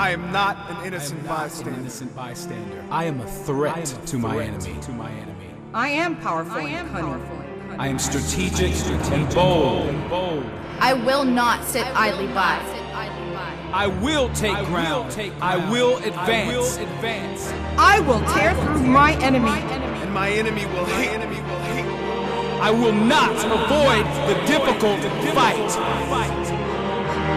I am not an innocent I not bystander. an innocent bystander. I am a threat, am a to, my enemy. to my enemy. I am powerful and cunning. I am strategic, and bold. bold. I will not sit idly by. I will take I will ground. take I ground. will I advance. will advance. I will tear through my enemy. And my enemy will hate. enemy will hate. I will not avoid the difficult fight.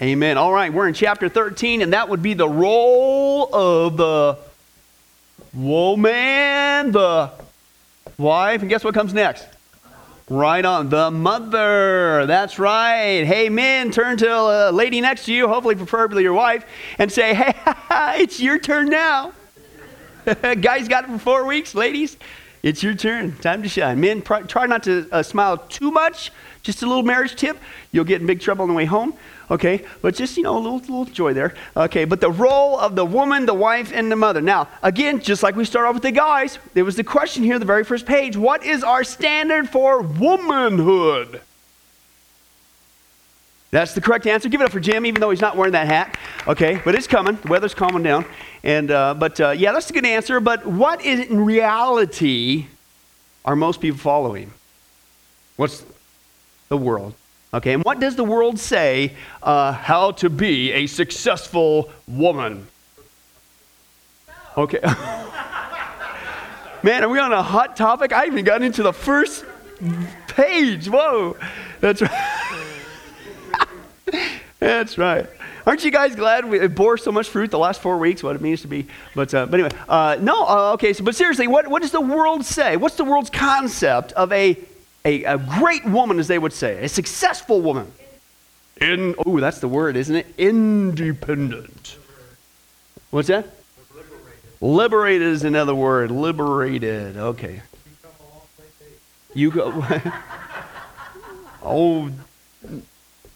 Amen. All right, we're in chapter 13, and that would be the role of the woman, the wife, and guess what comes next? Right on, the mother. That's right. Hey, men, turn to a lady next to you, hopefully, preferably your wife, and say, hey, it's your turn now. Guys got it for four weeks. Ladies, it's your turn. Time to shine. Men, pr- try not to uh, smile too much. Just a little marriage tip. You'll get in big trouble on the way home. Okay, but just, you know, a little, little joy there. Okay, but the role of the woman, the wife, and the mother. Now, again, just like we start off with the guys, there was the question here, the very first page. What is our standard for womanhood? That's the correct answer. Give it up for Jim, even though he's not wearing that hat. Okay, but it's coming. The weather's calming down. And uh, but uh, yeah, that's a good answer. But what is in reality are most people following? What's the world? Okay, and what does the world say uh, how to be a successful woman? Okay. Man, are we on a hot topic? I even got into the first page. Whoa, that's right. That's right. Aren't you guys glad we, it bore so much fruit the last four weeks? What it means to be, but uh, but anyway, uh, no. Uh, okay, so but seriously, what what does the world say? What's the world's concept of a a, a great woman, as they would say, a successful woman? In oh, that's the word, isn't it? Independent. What's that? Liberated is another word. Liberated. Okay. You go. oh.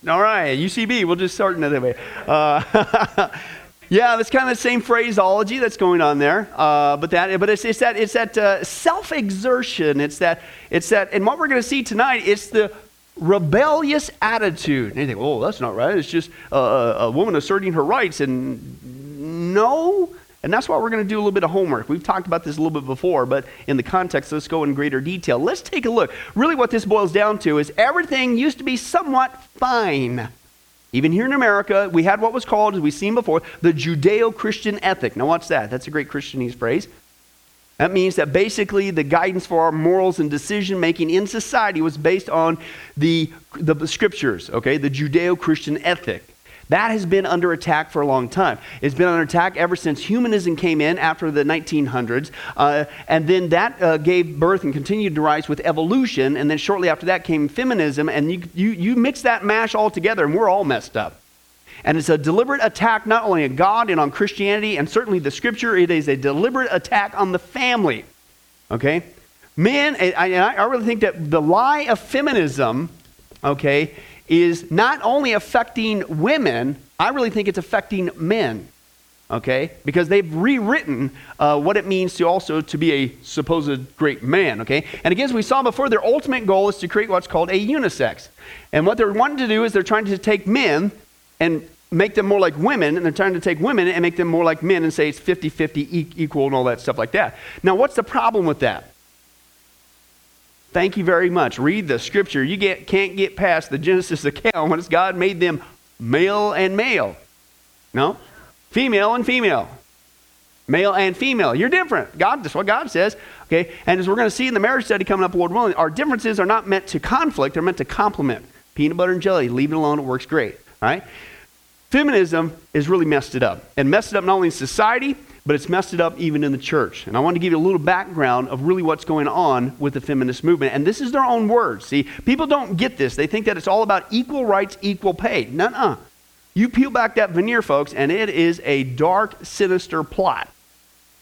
All right, UCB, we'll just start another way. Uh, yeah, that's kind of the same phraseology that's going on there. Uh, but that, but it's, it's that, it's that uh, self-exertion. It's that, it's that, and what we're going to see tonight, it's the rebellious attitude. And you think, oh, that's not right. It's just a, a woman asserting her rights. And no, and that's why we're going to do a little bit of homework. We've talked about this a little bit before, but in the context, let's go in greater detail. Let's take a look. Really, what this boils down to is everything used to be somewhat fine. Even here in America, we had what was called, as we've seen before, the Judeo Christian ethic. Now, what's that? That's a great Christianese phrase. That means that basically the guidance for our morals and decision making in society was based on the, the scriptures, okay, the Judeo Christian ethic. That has been under attack for a long time. It's been under attack ever since humanism came in after the 1900s. Uh, and then that uh, gave birth and continued to rise with evolution. And then shortly after that came feminism. And you, you, you mix that mash all together, and we're all messed up. And it's a deliberate attack not only on God and on Christianity and certainly the scripture, it is a deliberate attack on the family. Okay? Men, I, I really think that the lie of feminism, okay, is not only affecting women, I really think it's affecting men. Okay? Because they've rewritten uh, what it means to also to be a supposed great man. Okay? And again, as we saw before, their ultimate goal is to create what's called a unisex. And what they're wanting to do is they're trying to take men and make them more like women, and they're trying to take women and make them more like men and say it's 50 50 equal and all that stuff like that. Now, what's the problem with that? Thank you very much. Read the scripture. You get, can't get past the Genesis account when it's God made them male and male. No? Female and female. Male and female. You're different. God, that's what God says. Okay? And as we're going to see in the marriage study coming up, Lord willing, our differences are not meant to conflict, they're meant to complement. Peanut butter and jelly, leave it alone, it works great. All right? Feminism is really messed it up. And messed it up not only in society, but it's messed it up even in the church. And I want to give you a little background of really what's going on with the feminist movement. And this is their own words. See, people don't get this. They think that it's all about equal rights, equal pay. Nuh uh. You peel back that veneer, folks, and it is a dark, sinister plot.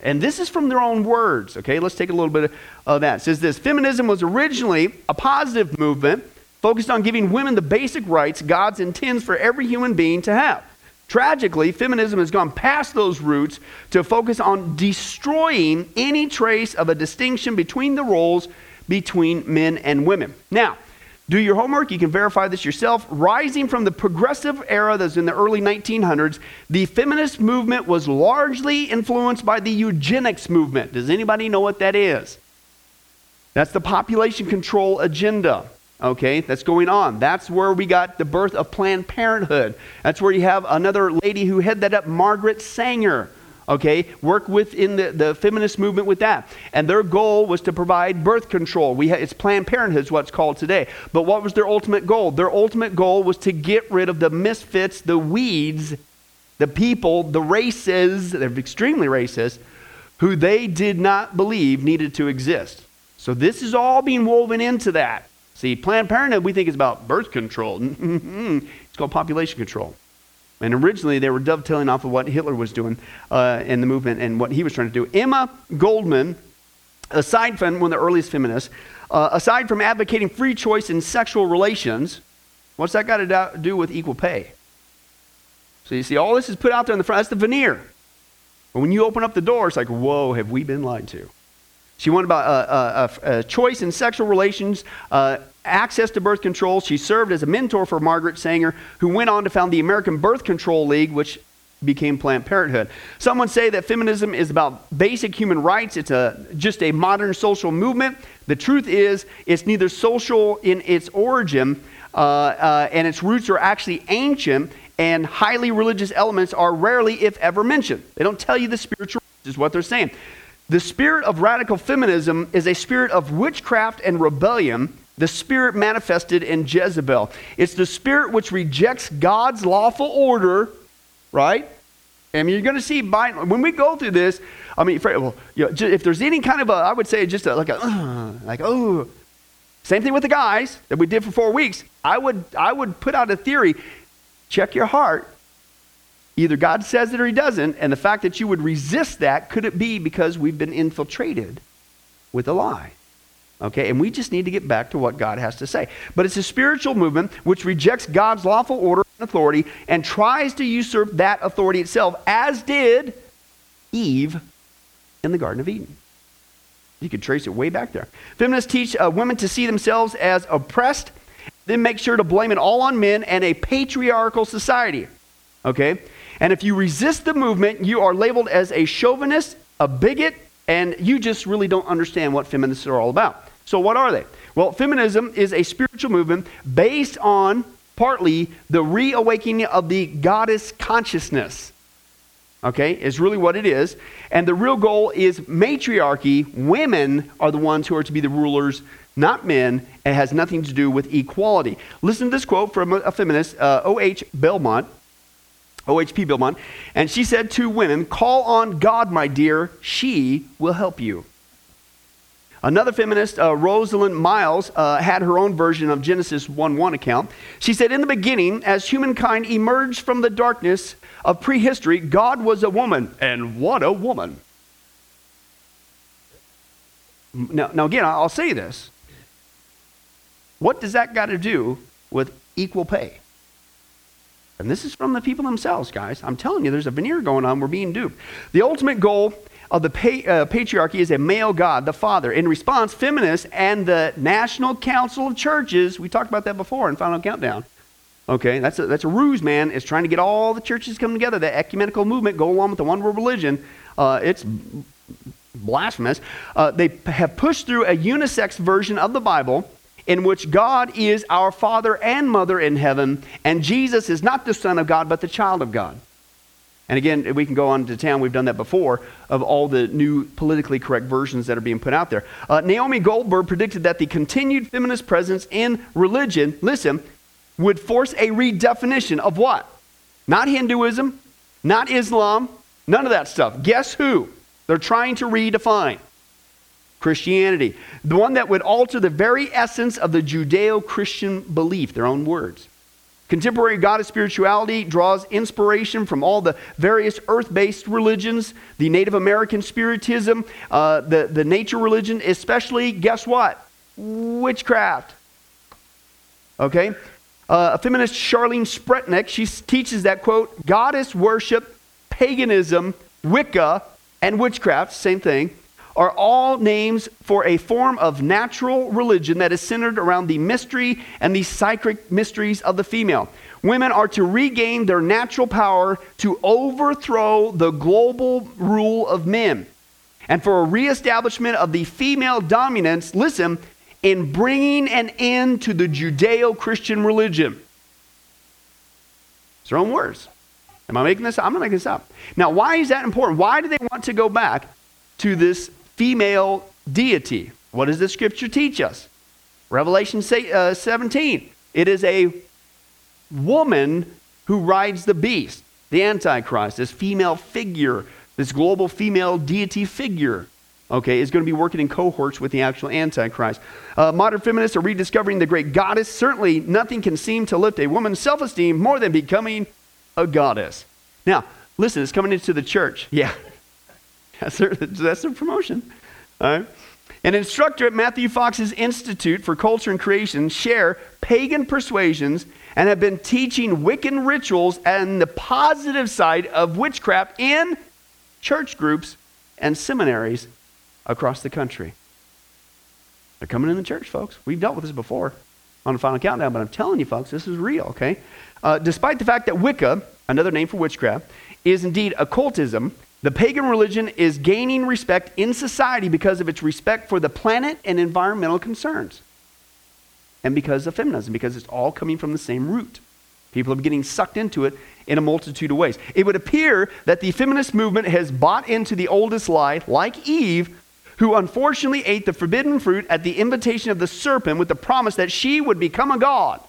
And this is from their own words, okay? Let's take a little bit of that. It says this Feminism was originally a positive movement focused on giving women the basic rights God intends for every human being to have. Tragically, feminism has gone past those roots to focus on destroying any trace of a distinction between the roles between men and women. Now, do your homework. You can verify this yourself. Rising from the progressive era that's in the early 1900s, the feminist movement was largely influenced by the eugenics movement. Does anybody know what that is? That's the population control agenda okay, that's going on. That's where we got the birth of Planned Parenthood. That's where you have another lady who head that up, Margaret Sanger. Okay, work within the, the feminist movement with that. And their goal was to provide birth control. We ha- it's Planned Parenthood, is what's called today. But what was their ultimate goal? Their ultimate goal was to get rid of the misfits, the weeds, the people, the races, they're extremely racist, who they did not believe needed to exist. So this is all being woven into that. See, Planned Parenthood, we think is about birth control. it's called population control. And originally, they were dovetailing off of what Hitler was doing uh, in the movement and what he was trying to do. Emma Goldman, aside from one of the earliest feminists, uh, aside from advocating free choice in sexual relations, what's that got to do with equal pay? So you see, all this is put out there in the front. That's the veneer. But when you open up the door, it's like, whoa, have we been lied to? She wanted about uh, uh, uh, choice in sexual relations, uh, access to birth control. She served as a mentor for Margaret Sanger, who went on to found the American Birth Control League, which became Planned Parenthood. Some would say that feminism is about basic human rights. It's a, just a modern social movement. The truth is, it's neither social in its origin, uh, uh, and its roots are actually ancient, and highly religious elements are rarely, if ever, mentioned. They don't tell you the spiritual, is what they're saying. The spirit of radical feminism is a spirit of witchcraft and rebellion, the spirit manifested in Jezebel. It's the spirit which rejects God's lawful order, right? I mean, you're going to see when we go through this. I mean, well, you know, if there's any kind of a, I would say just a, like a, uh, like oh, same thing with the guys that we did for four weeks. I would, I would put out a theory. Check your heart. Either God says it or he doesn't, and the fact that you would resist that, could it be because we've been infiltrated with a lie? Okay, and we just need to get back to what God has to say. But it's a spiritual movement which rejects God's lawful order and authority and tries to usurp that authority itself, as did Eve in the Garden of Eden. You could trace it way back there. Feminists teach uh, women to see themselves as oppressed, then make sure to blame it all on men and a patriarchal society. Okay? And if you resist the movement, you are labeled as a chauvinist, a bigot, and you just really don't understand what feminists are all about. So, what are they? Well, feminism is a spiritual movement based on partly the reawakening of the goddess consciousness. Okay, is really what it is. And the real goal is matriarchy. Women are the ones who are to be the rulers, not men. It has nothing to do with equality. Listen to this quote from a feminist, uh, O.H. Belmont. OHP Belmont, and she said to women, Call on God, my dear, she will help you. Another feminist, uh, Rosalind Miles, uh, had her own version of Genesis 1 1 account. She said, In the beginning, as humankind emerged from the darkness of prehistory, God was a woman, and what a woman. Now, now again, I'll say this. What does that got to do with equal pay? And this is from the people themselves, guys. I'm telling you, there's a veneer going on. We're being duped. The ultimate goal of the pa- uh, patriarchy is a male God, the Father. In response, feminists and the National Council of Churches, we talked about that before in Final Countdown. Okay, that's a, that's a ruse, man. It's trying to get all the churches come together. The ecumenical movement go along with the one world religion. Uh, it's blasphemous. Uh, they have pushed through a unisex version of the Bible in which God is our Father and Mother in heaven, and Jesus is not the Son of God, but the child of God. And again, we can go on to town, we've done that before, of all the new politically correct versions that are being put out there. Uh, Naomi Goldberg predicted that the continued feminist presence in religion, listen, would force a redefinition of what? Not Hinduism, not Islam, none of that stuff. Guess who? They're trying to redefine Christianity. The one that would alter the very essence of the Judeo Christian belief, their own words. Contemporary goddess spirituality draws inspiration from all the various earth based religions, the Native American Spiritism, uh, the, the nature religion, especially, guess what? Witchcraft. Okay? Uh, a feminist, Charlene Spretnak, she teaches that, quote, goddess worship, paganism, Wicca, and witchcraft, same thing, are all names for a form of natural religion that is centered around the mystery and the psychic mysteries of the female. Women are to regain their natural power to overthrow the global rule of men. And for a reestablishment of the female dominance, listen, in bringing an end to the Judeo Christian religion. It's their own words. Am I making this up? I'm not making this up. Now, why is that important? Why do they want to go back to this female deity. What does the scripture teach us? Revelation uh, 17. It is a woman who rides the beast, the Antichrist, this female figure, this global female deity figure. Okay, is going to be working in cohorts with the actual Antichrist. Uh, modern feminists are rediscovering the great goddess. Certainly, nothing can seem to lift a woman's self esteem more than becoming a goddess. Now, listen, it's coming into the church. Yeah, that's their, that's their promotion. All right? An instructor at Matthew Fox's Institute for Culture and Creation share pagan persuasions and have been teaching Wiccan rituals and the positive side of witchcraft in church groups and seminaries across the country. They're coming in the church, folks. We've dealt with this before on the final countdown, but I'm telling you, folks, this is real, okay? Uh, despite the fact that Wicca, another name for witchcraft, is indeed occultism, the pagan religion is gaining respect in society because of its respect for the planet and environmental concerns. And because of feminism, because it's all coming from the same root. People are getting sucked into it in a multitude of ways. It would appear that the feminist movement has bought into the oldest lie, like Eve, who unfortunately ate the forbidden fruit at the invitation of the serpent with the promise that she would become a god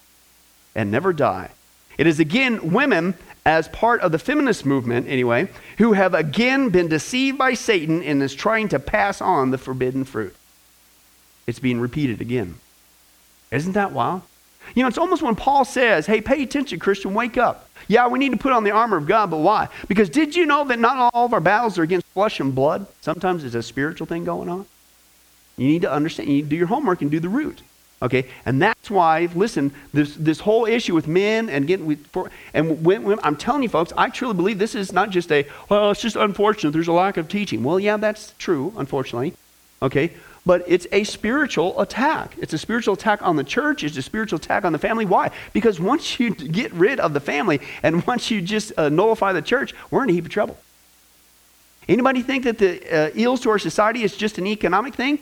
and never die. It is again women as part of the feminist movement, anyway, who have again been deceived by Satan and is trying to pass on the forbidden fruit. It's being repeated again. Isn't that wild? You know, it's almost when Paul says, hey, pay attention, Christian, wake up. Yeah, we need to put on the armor of God, but why? Because did you know that not all of our battles are against flesh and blood? Sometimes it's a spiritual thing going on. You need to understand, you need to do your homework and do the root. Okay, and that's why, listen, this, this whole issue with men and getting, with, and when, when, I'm telling you folks, I truly believe this is not just a, well, it's just unfortunate, there's a lack of teaching. Well, yeah, that's true, unfortunately. Okay, but it's a spiritual attack. It's a spiritual attack on the church, it's a spiritual attack on the family. Why? Because once you get rid of the family and once you just uh, nullify the church, we're in a heap of trouble. Anybody think that the uh, ills to our society is just an economic thing?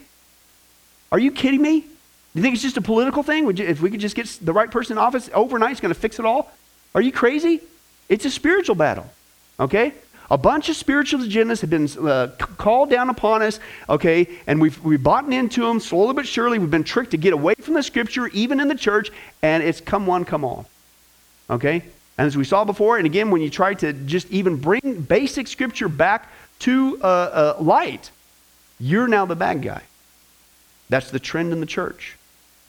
Are you kidding me? You think it's just a political thing? You, if we could just get the right person in office overnight, it's going to fix it all? Are you crazy? It's a spiritual battle, okay? A bunch of spiritual agendas have been uh, called down upon us, okay, and we've, we've bought into them slowly but surely. We've been tricked to get away from the scripture, even in the church, and it's come one, come all, okay? And as we saw before, and again, when you try to just even bring basic scripture back to uh, uh, light, you're now the bad guy. That's the trend in the church.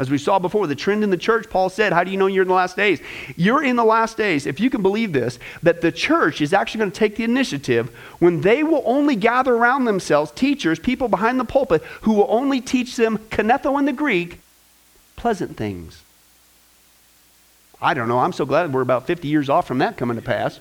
As we saw before, the trend in the church, Paul said, How do you know you're in the last days? You're in the last days, if you can believe this, that the church is actually going to take the initiative when they will only gather around themselves teachers, people behind the pulpit, who will only teach them kenetho in the Greek, pleasant things. I don't know. I'm so glad we're about 50 years off from that coming to pass.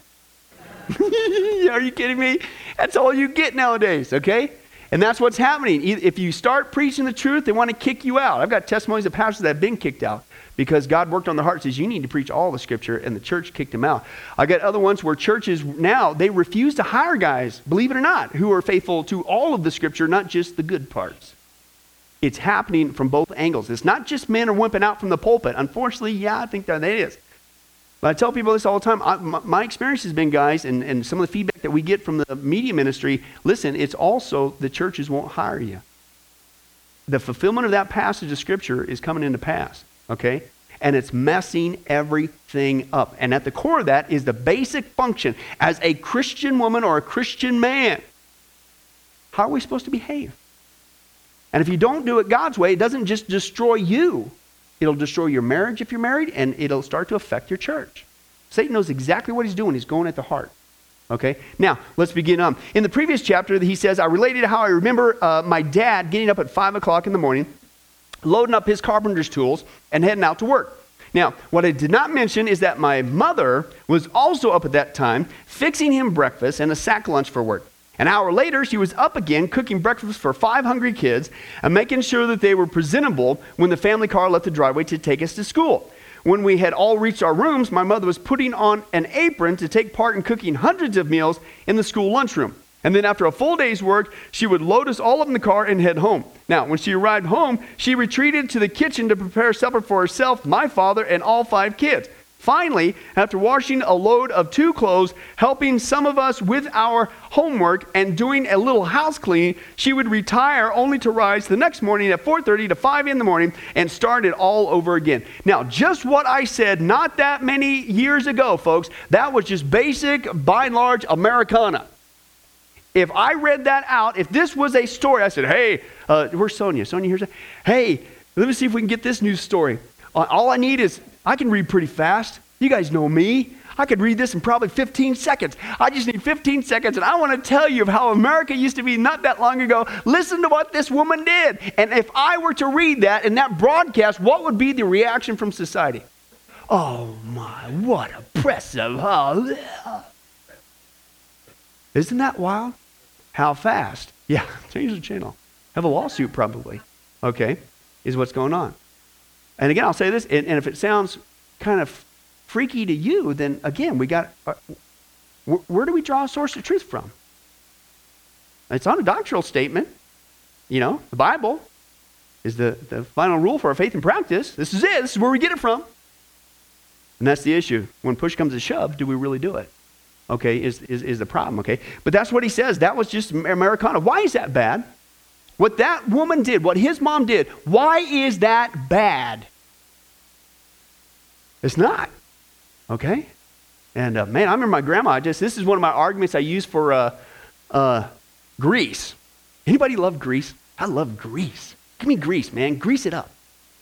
Are you kidding me? That's all you get nowadays, okay? And that's what's happening. If you start preaching the truth, they want to kick you out. I've got testimonies of pastors that have been kicked out because God worked on their heart says you need to preach all the scripture and the church kicked them out. I got other ones where churches now they refuse to hire guys, believe it or not, who are faithful to all of the scripture, not just the good parts. It's happening from both angles. It's not just men are wimping out from the pulpit. Unfortunately, yeah, I think that it is. But I tell people this all the time. I, my, my experience has been, guys, and, and some of the feedback that we get from the media ministry listen, it's also the churches won't hire you. The fulfillment of that passage of Scripture is coming into pass, okay? And it's messing everything up. And at the core of that is the basic function as a Christian woman or a Christian man. How are we supposed to behave? And if you don't do it God's way, it doesn't just destroy you, it'll destroy your marriage if you're married, and it'll start to affect your church. Satan knows exactly what he's doing, he's going at the heart. Okay, now let's begin. Um, in the previous chapter, he says, I related how I remember uh, my dad getting up at 5 o'clock in the morning, loading up his carpenter's tools, and heading out to work. Now, what I did not mention is that my mother was also up at that time, fixing him breakfast and a sack lunch for work. An hour later, she was up again cooking breakfast for five hungry kids and making sure that they were presentable when the family car left the driveway to take us to school. When we had all reached our rooms, my mother was putting on an apron to take part in cooking hundreds of meals in the school lunchroom. And then after a full day's work, she would load us all up in the car and head home. Now, when she arrived home, she retreated to the kitchen to prepare supper for herself, my father, and all five kids. Finally, after washing a load of two clothes, helping some of us with our homework, and doing a little house cleaning, she would retire only to rise the next morning at 4:30 to 5 in the morning and start it all over again. Now, just what I said not that many years ago, folks, that was just basic, by and large, Americana. If I read that out, if this was a story, I said, hey, uh, where's Sonia? Sonia here's a, Hey, let me see if we can get this news story. Uh, all I need is, I can read pretty fast. You guys know me. I could read this in probably 15 seconds. I just need 15 seconds, and I want to tell you of how America used to be not that long ago. Listen to what this woman did. And if I were to read that in that broadcast, what would be the reaction from society? Oh my, what oppressive. Oh, isn't that wild? How fast? Yeah, change the channel. Have a lawsuit probably. Okay, is what's going on. And again, I'll say this, and, and if it sounds kind of freaky to you, then again, we got. Uh, wh- where do we draw a source of truth from? It's not a doctrinal statement. You know, the Bible is the, the final rule for our faith and practice. This is it. This is where we get it from. And that's the issue. When push comes to shove, do we really do it? Okay, is, is, is the problem, okay? But that's what he says. That was just Americana. Why is that bad? What that woman did, what his mom did, why is that bad? It's not, okay? And uh, man, I remember my grandma. I just this is one of my arguments I use for uh, uh, grease. Anybody love grease? I love grease. Give me grease, man. Grease it up.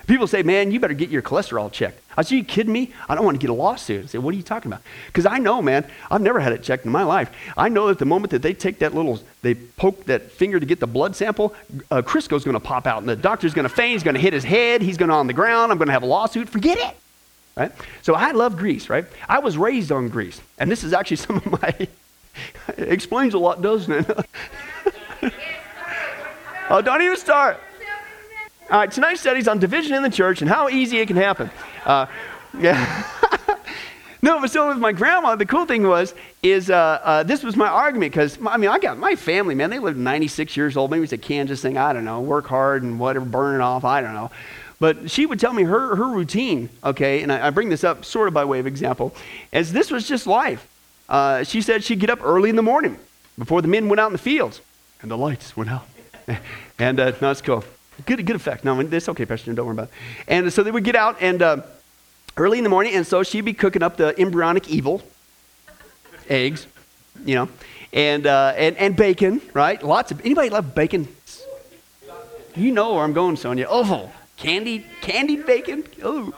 People say, man, you better get your cholesterol checked. I say, you kidding me? I don't want to get a lawsuit. I say, what are you talking about? Because I know, man, I've never had it checked in my life. I know that the moment that they take that little, they poke that finger to get the blood sample, uh, Crisco's going to pop out, and the doctor's going to faint. He's going to hit his head. He's going to on the ground. I'm going to have a lawsuit. Forget it. Right? So I love grease, right? I was raised on grease. And this is actually some of my, explains a lot, doesn't it? oh, don't even start. All right, tonight's study is on division in the church and how easy it can happen. Uh, yeah. no, but so with my grandma, the cool thing was, is uh, uh, this was my argument because, I mean, I got my family, man, they lived 96 years old. Maybe it's a Kansas thing, I don't know, work hard and whatever, burn it off, I don't know. But she would tell me her, her routine, okay, and I, I bring this up sort of by way of example, as this was just life. Uh, she said she'd get up early in the morning before the men went out in the fields and the lights went out. and uh, no, it's cool. Good, good effect. No, it's okay, Pastor. Don't worry about it. And so they would get out and uh, early in the morning, and so she'd be cooking up the embryonic evil, eggs, you know, and uh, and and bacon, right? Lots of anybody love bacon? You know where I'm going, Sonia. Oh, candied candied bacon. Oh,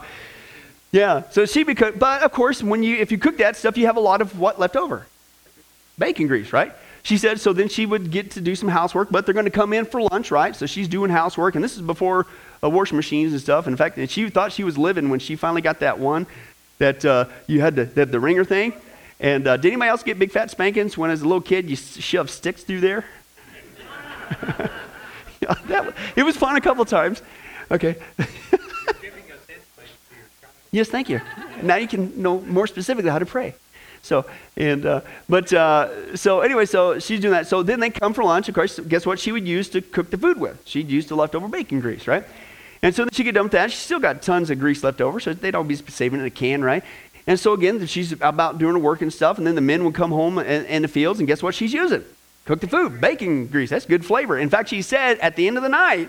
yeah. So she'd be cook, but of course, when you if you cook that stuff, you have a lot of what left over? Bacon grease, right? She said, so then she would get to do some housework, but they're going to come in for lunch, right? So she's doing housework, and this is before uh, washing machines and stuff. In fact, and she thought she was living when she finally got that one that uh, you had that the wringer thing. And uh, did anybody else get big fat spankings when as a little kid you shove sticks through there? Yeah, that, it was fun a couple times. Okay. yes, thank you. Now you can know more specifically how to pray. So and uh, but uh, so anyway, so she's doing that. So then they come for lunch. Of course, guess what she would use to cook the food with? She'd use the leftover bacon grease, right? And so then she done with that. She still got tons of grease left over, so they'd all be saving in a can, right? And so again, she's about doing her work and stuff, and then the men would come home in, in the fields, and guess what she's using? Cook the food, bacon grease. That's good flavor. In fact, she said at the end of the night,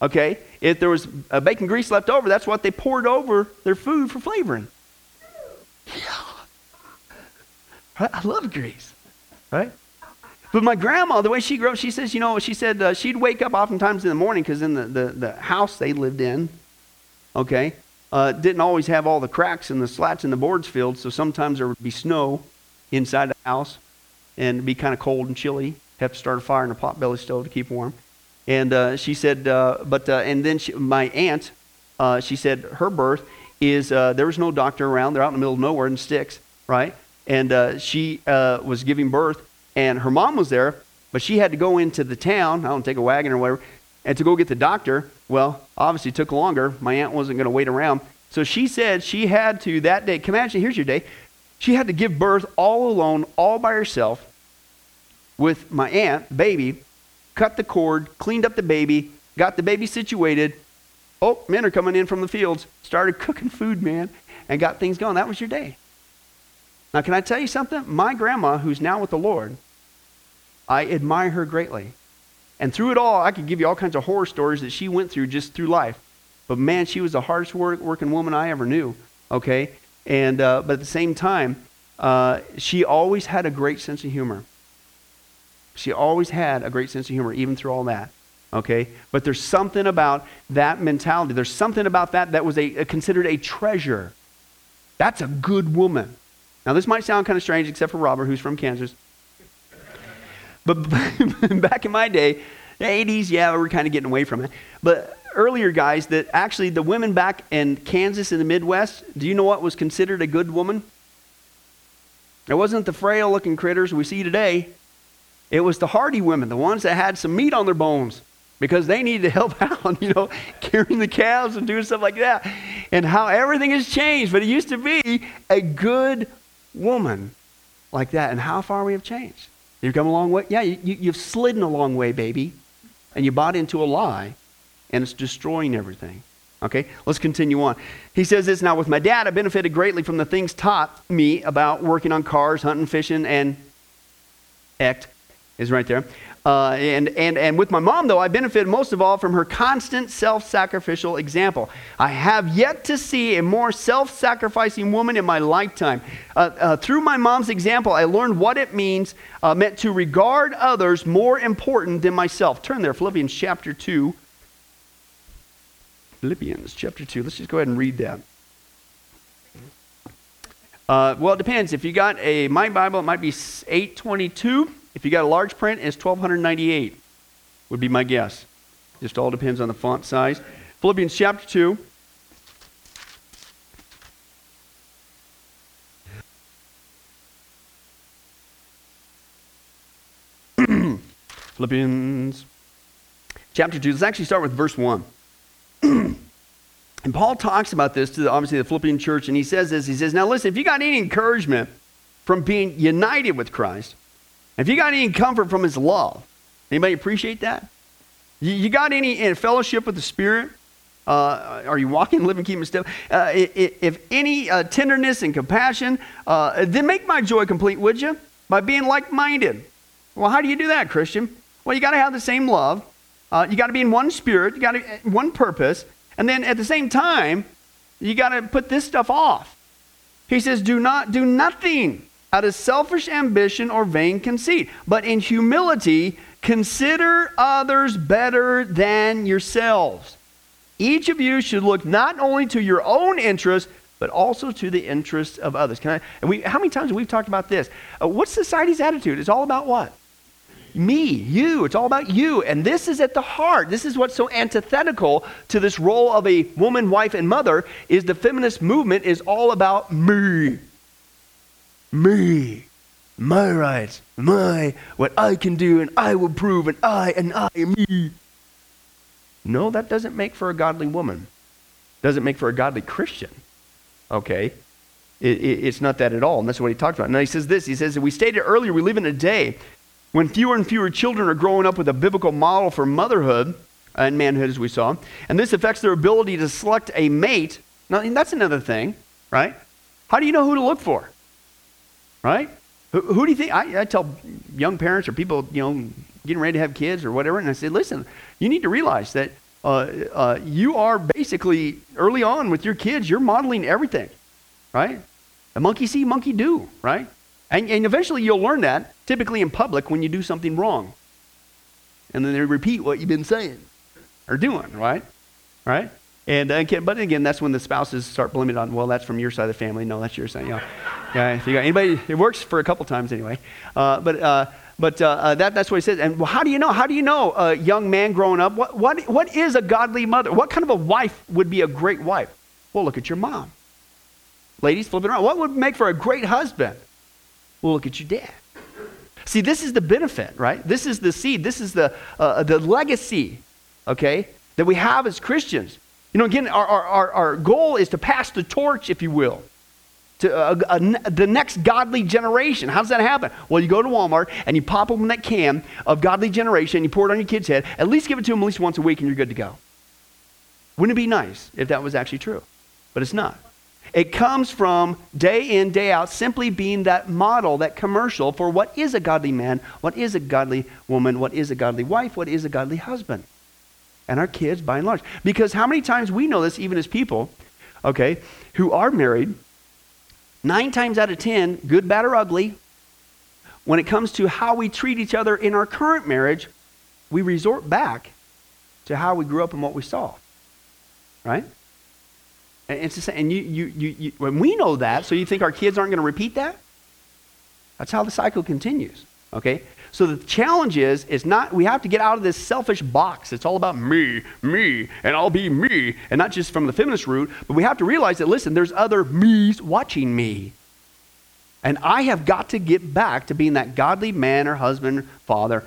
okay, if there was a bacon grease left over, that's what they poured over their food for flavoring. Yeah. I love grease, right? But my grandma, the way she grew up, she says, you know, she said uh, she'd wake up oftentimes in the morning because in the, the, the house they lived in, okay, uh, didn't always have all the cracks and the slats in the boards filled, so sometimes there would be snow inside the house and be kind of cold and chilly. Have to start a fire in a potbelly stove to keep warm. And uh, she said, uh, but, uh, and then she, my aunt, uh, she said her birth is, there was no doctor around. They're out in the middle of nowhere in sticks, right? and she was giving birth, and her mom was there, but she had to go into the town, I don't take a wagon or whatever, and to go get the doctor. Well, obviously took longer. My aunt wasn't going to wait around. So she said she had to that day, come imagine, here's your day. She had to give birth all alone, all by herself, with my aunt, baby, cut the cord, cleaned up the baby, got the baby situated. Oh, men are coming in from the fields. Started cooking food, man, and got things going. That was your day. Now, can I tell you something? My grandma, who's now with the Lord, I admire her greatly. And through it all, I could give you all kinds of horror stories that she went through just through life. But man, she was the hardest work, working woman I ever knew. Okay? And, uh, but at the same time, uh, she always had a great sense of humor. She always had a great sense of humor, even through all that. Okay? But there's something about that mentality. There's something about that that was a, a considered a treasure. That's a good woman. Now, this might sound kind of strange, except for Robert, who's from Kansas. But back in my day, the 80s, yeah, we were kind of getting away from it. But earlier, guys, that actually the women back in Kansas in the Midwest, do you know what was considered a good woman? It wasn't the frail looking critters we see today. It was the hardy women, the ones that had some meat on their bones because they needed to help out, you know, carrying the calves and doing stuff like that. And how everything has changed. But it used to be a good woman like that and how far we have changed. You've come a long way. Yeah, you, you, have slidden a long way, baby. And you bought into a lie, and it's destroying everything. Okay, let's continue on. He says this now with my dad, I benefited greatly from the things taught me about working on cars, hunting, fishing, and act is right there. Uh, and, and, and with my mom, though, I benefited most of all from her constant self sacrificial example. I have yet to see a more self sacrificing woman in my lifetime. Uh, uh, through my mom's example, I learned what it means, uh, meant to regard others more important than myself. Turn there, Philippians chapter 2. Philippians chapter 2. Let's just go ahead and read that. Uh, well, it depends. If you got a my Bible, it might be 822. If you got a large print, it's 1298, would be my guess. Just all depends on the font size. Philippians chapter 2. Philippians chapter 2. Let's actually start with verse 1. and Paul talks about this to the, obviously the Philippian church, and he says this. He says, Now listen, if you got any encouragement from being united with Christ, if you got any comfort from his love, anybody appreciate that? You, got any in fellowship with the Spirit? Uh, are you walking, living, keeping still? Uh, if, any uh, tenderness and compassion, uh, then make my joy complete, would you? By being like minded. Well, how do you do that, Christian? Well, you got to have the same love. Uh, you got to be in one spirit. You got to one purpose. And then at the same time, you got to put this stuff off. He says, "Do not do nothing out of selfish ambition or vain conceit, but in humility consider others better than yourselves. Each of you should look not only to your own interests, but also to the interests of others. Can I, and we, how many times have we talked about this? Uh, what's society's attitude? It's all about what? Me, you. It's all about you. And this is at the heart. This is what's so antithetical to this role of a woman, wife, and mother is the feminist movement is all about me me. my rights, my, what I can do, and I will prove, and I, and I, and me. No, that doesn't make for a godly woman. Doesn't make for a godly Christian. Okay? It, it, it's not that at all, and that's what he talks about. Now he says this. He says, we stated earlier, we live in a day when fewer and fewer children are growing up with a biblical model for motherhood and manhood, as we saw, and this affects their ability to select a mate. Now, that's another thing, right? How do you know who to look for? Right? Who, who do you think? I, I, tell young parents or people, you know, getting ready to have kids or whatever, and I say, listen, you need to realize that uh, uh, you are basically early on with your kids, you're modeling everything, right? A monkey see, monkey do, right? And, and eventually you'll learn that, typically in public, when you do something wrong. And then they repeat what you've been saying or doing, right? Right? And uh, but again, that's when the spouses start blaming it on. Well, that's from your side of the family. No, that's your side. You know, yeah. You got anybody, it works for a couple times anyway. Uh, but uh, but uh, uh, that, that's what he says. And how do you know? How do you know a young man growing up? What what what is a godly mother? What kind of a wife would be a great wife? Well, look at your mom. Ladies, flipping around. What would make for a great husband? Well, look at your dad. See, this is the benefit, right? This is the seed. This is the uh, the legacy, okay, that we have as Christians. You know, again, our, our, our goal is to pass the torch, if you will, to the next godly generation. How does that happen? Well, you go to Walmart and you pop open that can of godly generation, and you pour it on your kid's head, at least give it to them at least once a week and you're good to go. Wouldn't it be nice if that was actually true? But it's not. It comes from day in, day out, simply being that model, that commercial for what is a godly man, what is a godly woman, what is a godly wife, what is a godly husband and our kids by and large. Because how many times we know this, even as people, okay, who are married, nine times out of ten, good, bad, or ugly, when it comes to how we treat each other in our current marriage, we resort back to how we grew up and what we saw. Right? And, it's and you, you, you, you, when we know that, so you think our kids aren't going to repeat that? That's how the cycle continues. Okay? So the challenge is, is not, we have to get out of this selfish box. It's all about me, me, and I'll be me, and not just from the feminist root, but we have to realize that, listen, there's other me's watching me. And I have got to get back to being that godly man or husband, father,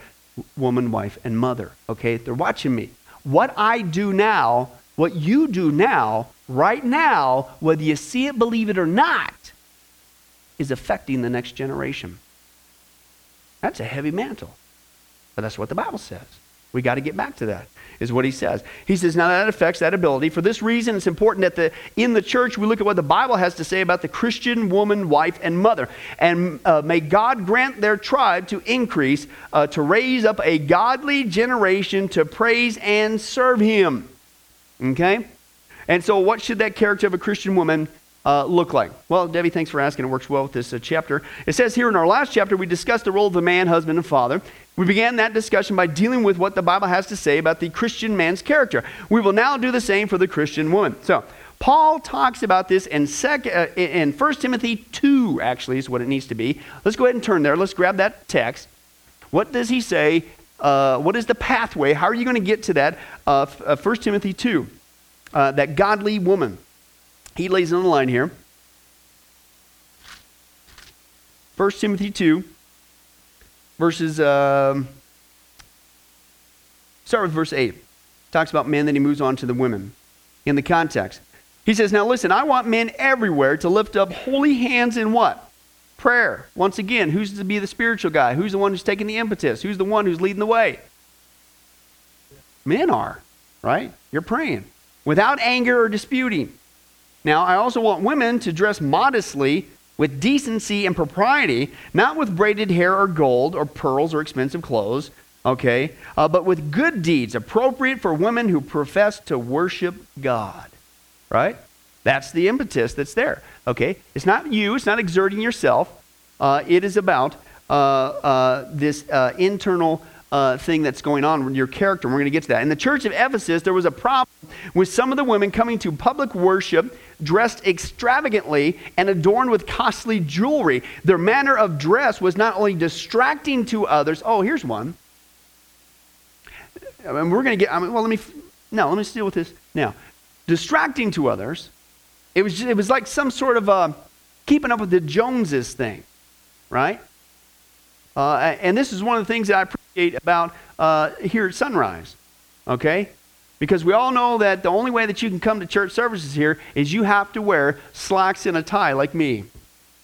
woman, wife, and mother. Okay? They're watching me. What I do now, what you do now, right now, whether you see it, believe it, or not, is affecting the next generation. That's a heavy mantle. But that's what the Bible says. We got to get back to that, is what he says. He says, now that affects that ability. For this reason, it's important that the, in the church we look at what the Bible has to say about the Christian woman, wife, and mother. And uh, may God grant their tribe to increase, uh, to raise up a godly generation to praise and serve him. Okay? And so, what should that character of a Christian woman uh, look like? Well, Debbie, thanks for asking. It works well with this uh, chapter. It says here in our last chapter, we discussed the role of the man, husband, and father. We began that discussion by dealing with what the Bible has to say about the Christian man's character. We will now do the same for the Christian woman. So, Paul talks about this in, sec, uh, in 1 Timothy 2, actually, is what it needs to be. Let's go ahead and turn there. Let's grab that text. What does he say? Uh, what is the pathway? How are you going to get to that? Uh, 1 uh, Timothy 2, uh, that godly woman. He lays it on the line here. 1 Timothy 2, verses, um, start with verse 8. Talks about men, then he moves on to the women in the context. He says, Now listen, I want men everywhere to lift up holy hands in what? Prayer. Once again, who's to be the spiritual guy? Who's the one who's taking the impetus? Who's the one who's leading the way? Men are, right? You're praying. Without anger or disputing now, I also want women to dress modestly with decency and propriety, not with braided hair or gold or pearls or expensive clothes, okay, uh, but with good deeds appropriate for women who profess to worship God, right? That's the impetus that's there, okay? It's not you, it's not exerting yourself. Uh, it is about uh, uh this uh, internal uh, thing that's going on with your character. And we're going to get to that. In the church of Ephesus, there was a problem with some of the women coming to public worship dressed extravagantly and adorned with costly jewelry. Their manner of dress was not only distracting to others. Oh, here's one. I mean, we're going to get, I mean, well, let me, no, let me deal with this now. Distracting to others, it was, just, it was like some sort of a keeping up with the Joneses thing, right? Uh, and this is one of the things that I appreciate about uh, here at Sunrise, okay? Because we all know that the only way that you can come to church services here is you have to wear slacks and a tie like me.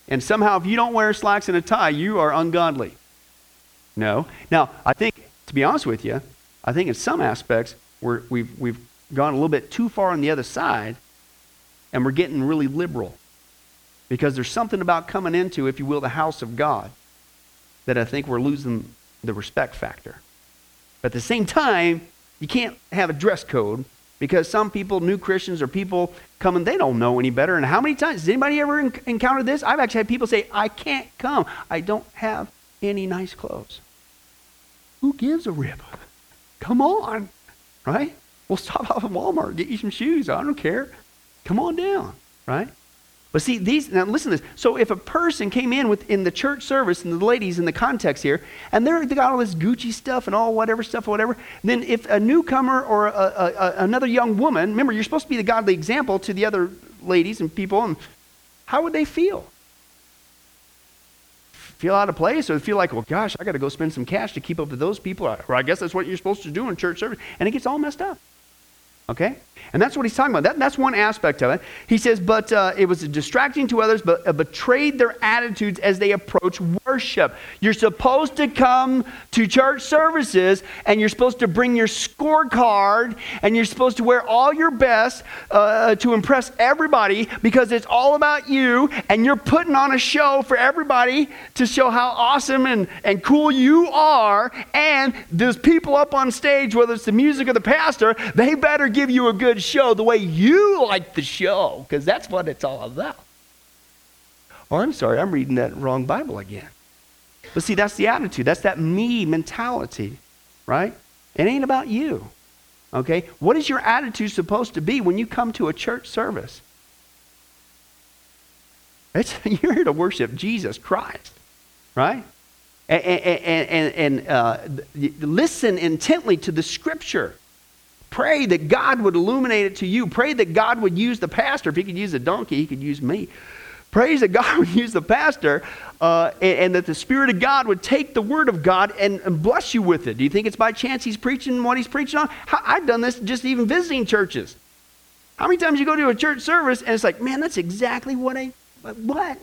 And somehow, if you don't wear slacks and a tie, you are ungodly. No. Now, I think, to be honest with you, I think in some aspects we're, we've, we've gone a little bit too far on the other side and we're getting really liberal. Because there's something about coming into, if you will, the house of God that I think we're losing the respect factor. But at the same time, you can't have a dress code because some people, new Christians or people coming, they don't know any better. And how many times, has anybody ever encountered this? I've actually had people say, I can't come. I don't have any nice clothes. Who gives a rip? Come on, right? We'll stop off at Walmart, get you some shoes. I don't care. Come on down, right? But see, these, now listen to this. So if a person came in within the church service, and the ladies in the context here, and they're, they got all this Gucci stuff and all whatever stuff or whatever, then if a newcomer or a, a, a, another young woman, remember, you're supposed to be the godly example to the other ladies and people, and how would they feel? Feel out of place or feel like, well, gosh, I got to go spend some cash to keep up with those people, or I guess that's what you're supposed to do in church service, and it gets all messed up. Okay? And that's what he's talking about. That, that's one aspect of it. He says, but uh, it was distracting to others, but uh, betrayed their attitudes as they approach worship. You're supposed to come to church services, and you're supposed to bring your scorecard, and you're supposed to wear all your best uh, to impress everybody because it's all about you, and you're putting on a show for everybody to show how awesome and, and cool you are. And there's people up on stage, whether it's the music or the pastor, they better give you a good show the way you like the show, because that's what it's all about. Oh, I'm sorry, I'm reading that wrong Bible again. But see, that's the attitude. That's that me mentality, right? It ain't about you. Okay? What is your attitude supposed to be when you come to a church service? It's, you're here to worship Jesus Christ, right? And, and, and, and uh, listen intently to the scripture. Pray that God would illuminate it to you. Pray that God would use the pastor. If he could use a donkey, he could use me. Praise that God would use the pastor uh, and, and, that the Spirit of God would take the Word of God and, and, bless you with it. Do you think it's by chance he's preaching what he's preaching on? I've done this just even visiting churches. How many times you go to a church service and it's like, man, that's exactly what I, what?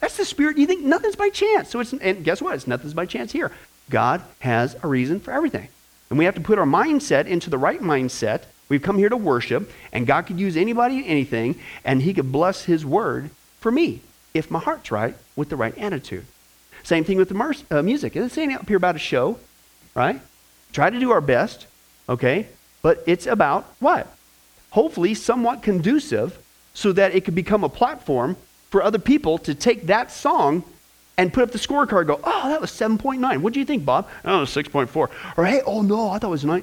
That's the Spirit. You think nothing's by chance. So it's, and guess what? It's nothing's by chance here. God has a reason for everything. And we have to put our mindset into the right mindset. We've come here to worship, and God could use anybody, anything, and He could bless His word for me if my heart's right with the right attitude. Same thing with the mer- uh, music. It's saying up here about a show, right? Try to do our best, okay? But it's about what? Hopefully, somewhat conducive so that it could become a platform for other people to take that song and put up the scorecard go, oh, that was 7.9. What do you think, Bob? Oh, 6.4. Or, hey, oh, no, I thought it was 9.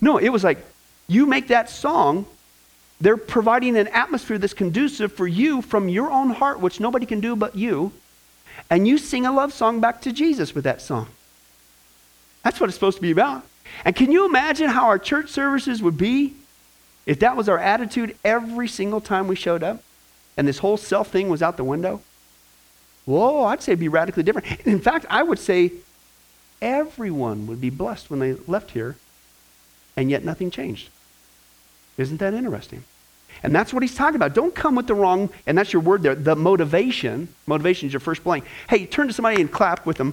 No, it was like, you make that song, they're providing an atmosphere that's conducive for you from your own heart, which nobody can do but you, and you sing a love song back to Jesus with that song. That's what it's supposed to be about. And can you imagine how our church services would be if that was our attitude every single time we showed up and this whole self thing was out the window? Whoa, I'd say be radically different. In fact, I would say everyone would be blessed when they left here, and yet nothing changed. Isn't that interesting? And that's what he's talking about. Don't come with the wrong, and that's your word there, the motivation. Motivation is your first blank. Hey, turn to somebody and clap with them.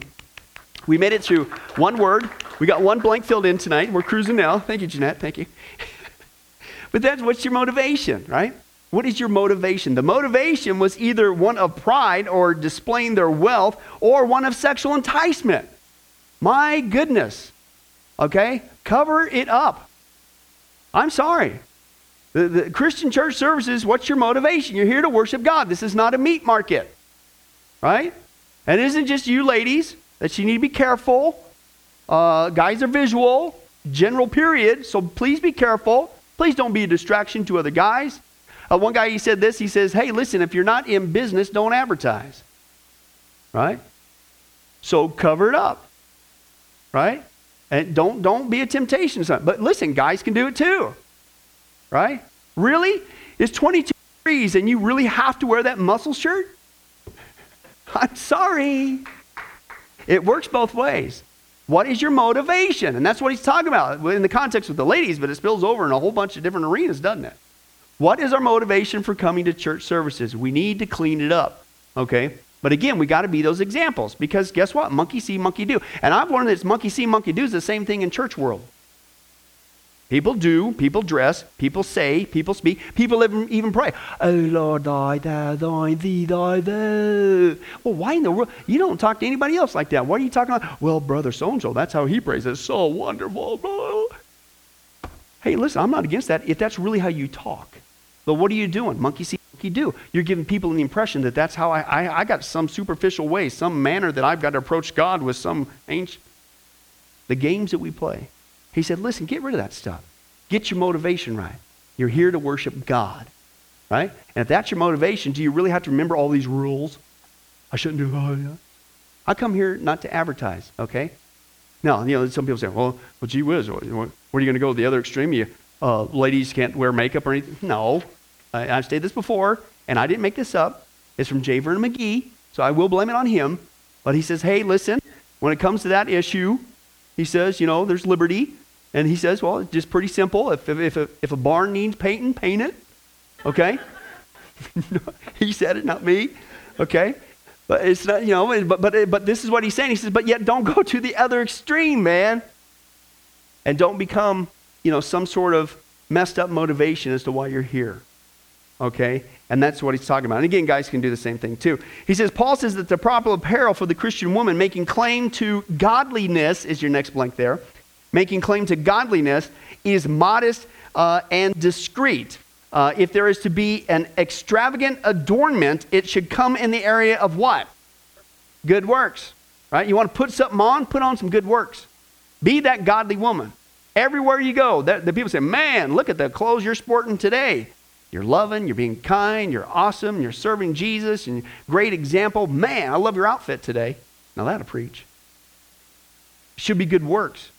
We made it through one word. We got one blank filled in tonight. We're cruising now. Thank you, Jeanette. Thank you. but that's what's your motivation, right? What is your motivation? The motivation was either one of pride or displaying their wealth or one of sexual enticement. My goodness. Okay? Cover it up. I'm sorry. The, the, Christian church services, what's your motivation? You're here to worship God. This is not a meat market. Right? And it isn't just you ladies that you need to be careful. Uh, guys are visual, general period, so please be careful. Please don't be a distraction to other guys. Uh, one guy, he said this. He says, hey, listen, if you're not in business, don't advertise. Right? So cover it up. Right? And don't, don't be a temptation. But listen, guys can do it too. Right? Really? It's 22 degrees and you really have to wear that muscle shirt? I'm sorry. It works both ways. What is your motivation? And that's what he's talking about in the context with the ladies, but it spills over in a whole bunch of different arenas, doesn't it? What is our motivation for coming to church services? We need to clean it up, okay? But again, we got to be those examples because guess what? Monkey see, monkey do. And I've learned that monkey see, monkey do is the same thing in church world. People do, people dress, people say, people speak, people even, even pray. Oh Lord, I thou, thine, thee, thy, thou. Well, why in the world? You don't talk to anybody else like that. What are you talking about? Well, brother so and so, that's how he prays. It's so wonderful. Hey, listen, I'm not against that if that's really how you talk. But what are you doing? Monkey see, monkey do. You're giving people the impression that that's how I, I, I got some superficial way, some manner that I've got to approach God with some ancient. The games that we play. He said, listen, get rid of that stuff. Get your motivation right. You're here to worship God, right? And if that's your motivation, do you really have to remember all these rules? I shouldn't do that. I come here not to advertise, okay? Now, you know, some people say, well, well gee whiz, where are you going to go? The other extreme? You, uh, ladies can't wear makeup or anything? No. Uh, I, I've stated this before, and I didn't make this up. It's from J. Vernon McGee, so I will blame it on him. But he says, hey, listen, when it comes to that issue, he says, you know, there's liberty. And he says, well, it's just pretty simple. If, if, if, a, if a barn needs painting, paint it. Okay? he said it, not me. Okay? But it's not, you know, but, but, but this is what he's saying. He says, but yet don't go to the other extreme, man. And don't become, you know, some sort of messed up motivation as to why you're here. Okay? And that's what he's talking about. And again, guys can do the same thing too. He says, Paul says that the proper apparel for the Christian woman making claim to godliness is your next blank there making claim to godliness is modest uh, and discreet. Uh, if there is to be an extravagant adornment, it should come in the area of what? Good works. Right? You want to put something on? Put on some good works. Be that godly woman. Everywhere you go, the, the people say, Man, look at the clothes you're sporting today. You're loving, you're being kind, you're awesome, you're serving Jesus, and great example. Man, I love your outfit today. Now that'll preach. Should be good works.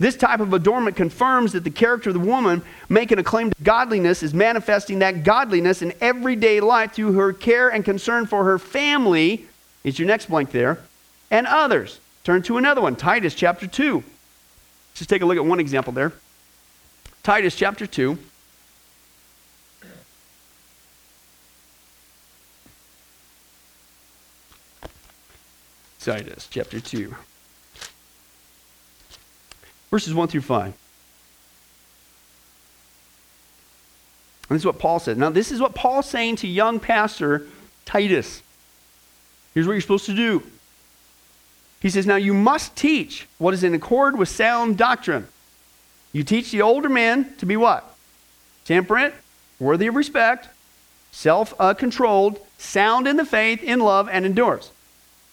This type of adornment confirms that the character of the woman making a claim to godliness is manifesting that godliness in everyday life through her care and concern for her family. Is your next blank there? And others. Turn to another one, Titus chapter 2. Let's just take a look at one example there. Titus chapter 2. Titus chapter 2 verses 1 through 5. And this is what Paul said. Now, this is what Paul's saying to young pastor Titus. Here's what you're supposed to do. He says, Now you must teach what is in accord with sound doctrine. You teach the older men to be what? Temperate, worthy of respect, self controlled, sound in the faith, in love, and endurance.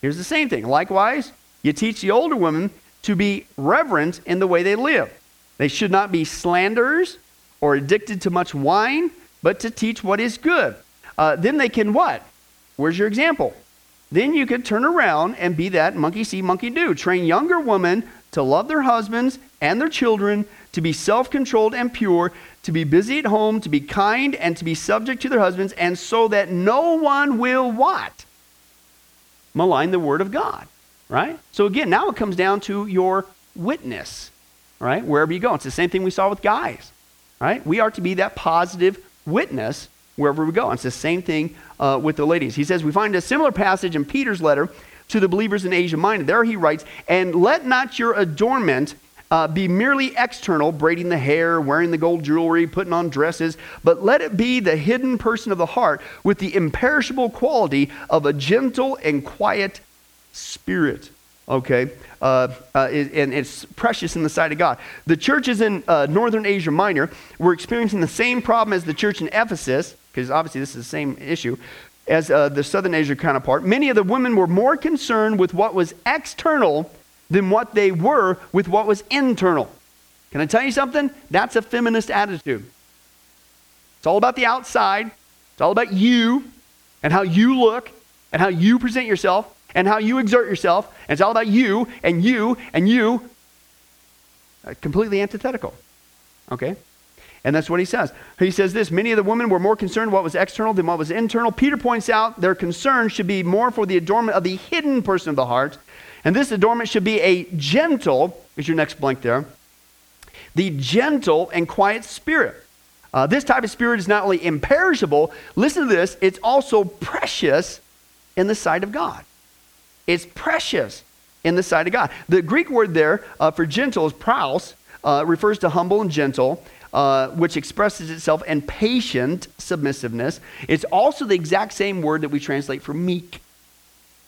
Here's the same thing. Likewise, you teach the older women to be reverent in the way they live. They should not be slanderers or addicted to much wine, but to teach what is good. Uh, then they can what? Where's your example? Then you could turn around and be that monkey see, monkey do. Train younger women to love their husbands and their children, to be self controlled and pure, to be busy at home, to be kind, and to be subject to their husbands, and so that no one will what? Malign the word of God right? So again, now it comes down to your witness, right? Wherever you go. It's the same thing we saw with guys, right? We are to be that positive witness wherever we go. And it's the same thing uh, with the ladies. He says we find a similar passage in Peter's letter to the believers in Asia Minor. There he writes, And let not your adornment uh, be merely external, braiding the hair, wearing the gold jewelry, putting on dresses, but let it be the hidden person of the heart with the imperishable quality of a gentle and quiet spirit okay? Uh, uh, and it's precious in the sight of god. The churches in uh, northern asia minor were experiencing the same problem as the church in ephesus because obviously this is the same issue as uh, the southern asia counterpart. Many of the women were more concerned with what was external than what they were with what was internal can i tell you something that's a feminist attitude it's all about the outside it's all about you and how you look and how you present yourself and how you exert yourself. And it's all about you and you and you. Uh, completely antithetical. Okay? And that's what he says. He says this many of the women were more concerned what was external than what was internal. Peter points out their concern should be more for the adornment of the hidden person of the heart And this adornment should be a gentle, is your next blank there, the gentle and quiet spirit. Uh, this type of spirit is not only imperishable, listen to this, it's also precious in the sight of God. It's precious in the sight of God. The Greek word there uh, for gentle is praus, uh, refers to humble and gentle. Uh, which expresses itself in patient submissiveness. It's also the exact same word that we translate for meek,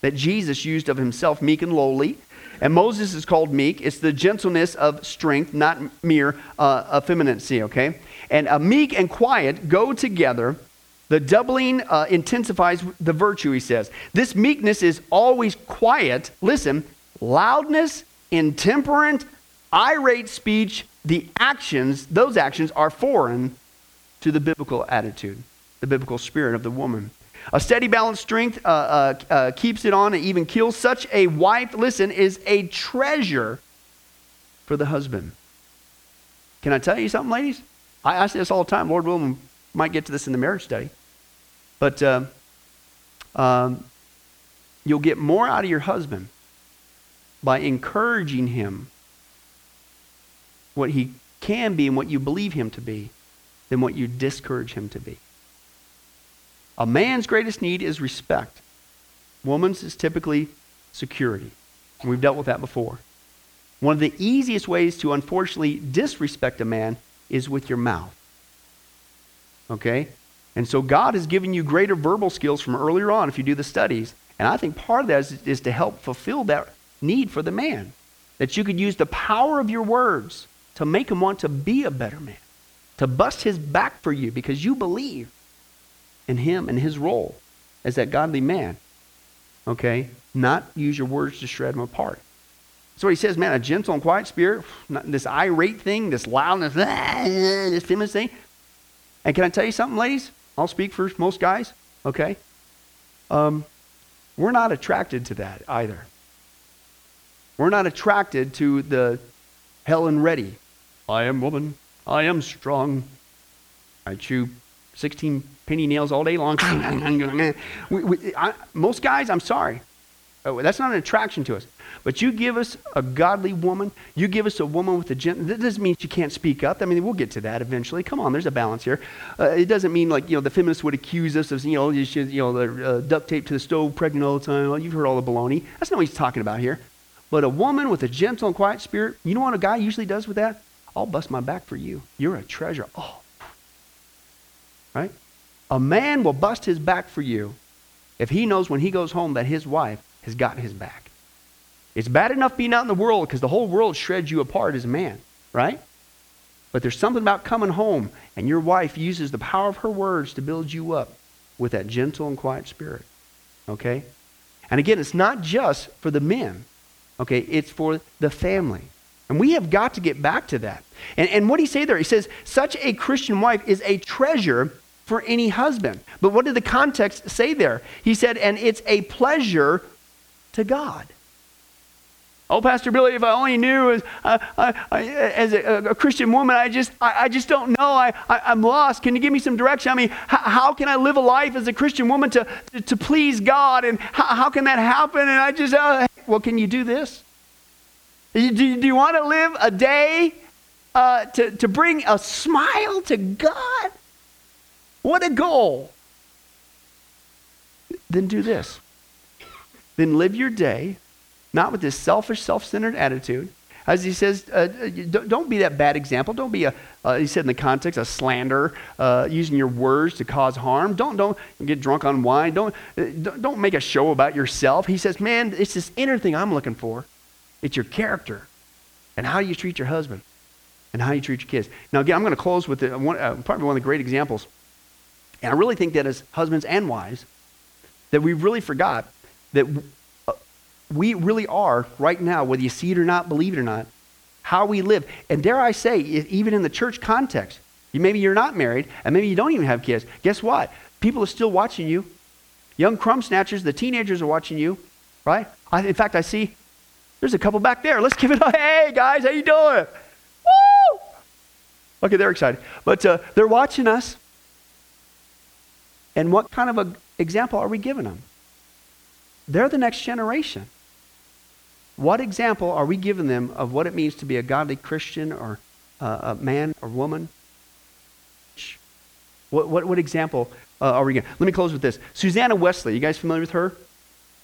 that Jesus used of himself, meek and lowly. And Moses is called meek. It's the gentleness of strength, not mere uh, effeminacy, okay? And uh, meek and quiet go together. The doubling uh, intensifies the virtue, he says. This meekness is always quiet. Listen, loudness, intemperate, irate speech, the actions, those actions are foreign to the biblical attitude, the biblical spirit of the woman. A steady, balanced strength uh, uh, uh, keeps it on and even kills. Such a wife, listen, is a treasure for the husband. Can I tell you something, ladies? I, I say this all the time. Lord willing, might get to this in the marriage study. But uh, um, you'll get more out of your husband by encouraging him what he can be and what you believe him to be than what you discourage him to be. A man's greatest need is respect. Woman's is typically security. And we've dealt with that before. One of the easiest ways to unfortunately disrespect a man is with your mouth. Okay? And so God has given you greater verbal skills from earlier on if you do the studies. And I think part of that is, is to help fulfill that need for the man. That you could use the power of your words to make him want to be a better man, to bust his back for you because you believe in him and his role as that godly man. Okay? Not use your words to shred him apart. So he says, man, a gentle and quiet spirit, this irate thing, this loudness, this feminist thing. And can I tell you something, ladies? I'll speak for most guys, okay? Um, we're not attracted to that either. We're not attracted to the Helen Reddy. I am woman. I am strong. I chew 16 penny nails all day long. we, we, I, most guys, I'm sorry. Oh, that's not an attraction to us. But you give us a godly woman, you give us a woman with a gentle. That doesn't mean she can't speak up. I mean, we'll get to that eventually. Come on, there's a balance here. Uh, it doesn't mean like you know the feminists would accuse us of you know you, should, you know the uh, duct tape to the stove, pregnant all the time. Well, you've heard all the baloney. That's not what he's talking about here. But a woman with a gentle and quiet spirit, you know what a guy usually does with that? I'll bust my back for you. You're a treasure. Oh, right? A man will bust his back for you if he knows when he goes home that his wife has got his back. It's bad enough being out in the world because the whole world shreds you apart as a man, right? But there's something about coming home and your wife uses the power of her words to build you up with that gentle and quiet spirit. Okay? And again, it's not just for the men, okay? It's for the family. And we have got to get back to that. And, and what he say there? He says, such a Christian wife is a treasure for any husband. But what did the context say there? He said, and it's a pleasure to God. Oh, Pastor Billy, if I only knew as, uh, I, I, as a, a, Christian woman, I just, I, I just don't know. I, I, am lost. Can you give me some direction? I mean, how, how can I live a life as a Christian woman to, to, to please God? And how, how, can that happen? And I just, uh, well, can you do this? Do you, do you want to live a day uh, to, to bring a smile to God? What a goal. Then do this. Then live your day, not with this selfish, self centered attitude. As he says, uh, don't be that bad example. Don't be a, uh, he said in the context, a slander, uh, using your words to cause harm. Don't, don't get drunk on wine. Don't, uh, don't make a show about yourself. He says, man, it's this inner thing I'm looking for. It's your character and how you treat your husband and how you treat your kids. Now, again, I'm going to close with the, one, uh, probably one of the great examples and I really think that as husbands and wives, that we really forgot that uh, we really are right now, whether you see it or not, believe it or not, how we live. And dare I say, even in the church context, maybe you're not married and maybe you don't even have kids. Guess what? People are still watching you. Young crumb snatchers, the teenagers are watching you, right? I, in fact, I see there's a couple back there. Let's give it a hey guys, how you doing? Woo! Okay, they're excited, but uh, they're watching us. And what kind of an example are we giving them? They're the next generation. What example are we giving them of what it means to be a godly Christian or uh, a man or woman? What, what, what example uh, are we going? Let me close with this. Susanna Wesley, you guys familiar with her?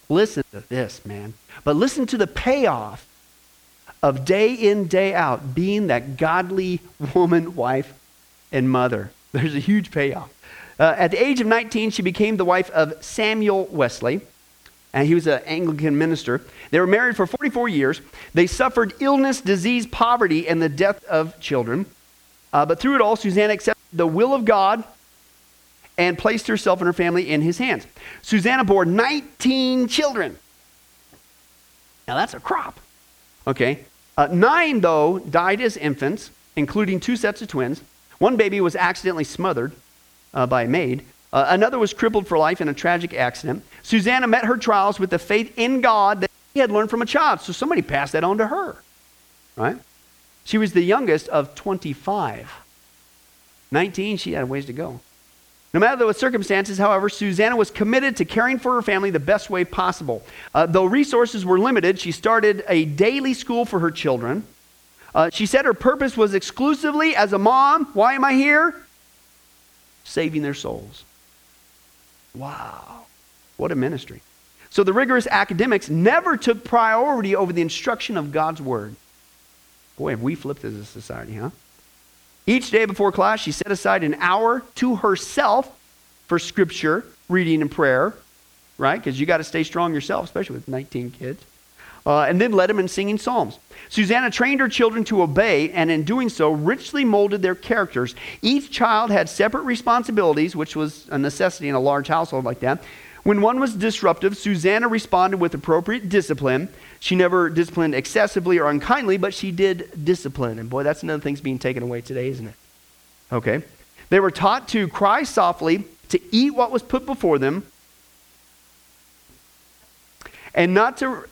Listen to this, man. But listen to the payoff of day in, day out being that godly woman, wife, and mother. There's a huge payoff. Uh, at the age of 19, she became the wife of Samuel Wesley, and he was an Anglican minister. They were married for 44 years. They suffered illness, disease, poverty, and the death of children. Uh, but through it all, Susanna accepted the will of God and placed herself and her family in his hands. Susanna bore 19 children. Now that's a crop. Okay. Uh, nine, though, died as infants, including two sets of twins. One baby was accidentally smothered uh, by a maid. Uh, another was crippled for life in a tragic accident. Susanna met her trials with the faith in God that she had learned from a child. So somebody passed that on to her. Right? She was the youngest of 25. 19, she had a ways to go. No matter the circumstances, however, Susanna was committed to caring for her family the best way possible. Uh, though resources were limited, she started a daily school for her children. Uh, she said her purpose was exclusively as a mom. Why am I here? Saving their souls. Wow. What a ministry. So the rigorous academics never took priority over the instruction of God's word. Boy, have we flipped as a society, huh? Each day before class, she set aside an hour to herself for scripture, reading, and prayer, right? Because you got to stay strong yourself, especially with 19 kids. Uh, and then led them in singing psalms. Susanna trained her children to obey, and in doing so, richly molded their characters. Each child had separate responsibilities, which was a necessity in a large household like that. When one was disruptive, Susanna responded with appropriate discipline. She never disciplined excessively or unkindly, but she did discipline. And boy, that's another thing that's being taken away today, isn't it? Okay. They were taught to cry softly, to eat what was put before them, and not to.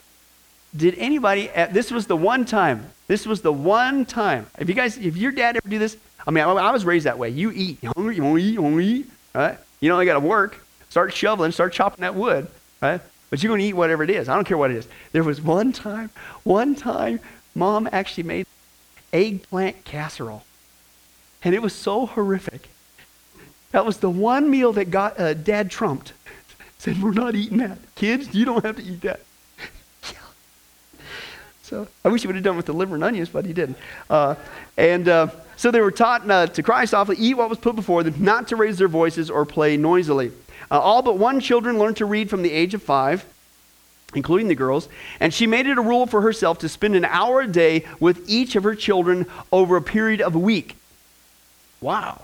Did anybody? Uh, this was the one time. This was the one time. If you guys, if your dad ever do this, I mean, I, I was raised that way. You eat. You hungry? You want to eat? You want to eat? Right? You know, I got to work. Start shoveling. Start chopping that wood. Right? But you're to eat whatever it is. I don't care what it is. There was one time, one time, mom actually made eggplant casserole. And it was so horrific. That was the one meal that got uh, dad trumped. Said, We're not eating that. Kids, you don't have to eat that. So I wish he would have done with the liver and onions, but he didn't. Uh, and uh, so they were taught uh, to cry softly, eat what was put before them, not to raise their voices or play noisily. Uh, all but one children learned to read from the age of five, including the girls, and she made it a rule for herself to spend an hour a day with each of her children over a period of a week. Wow.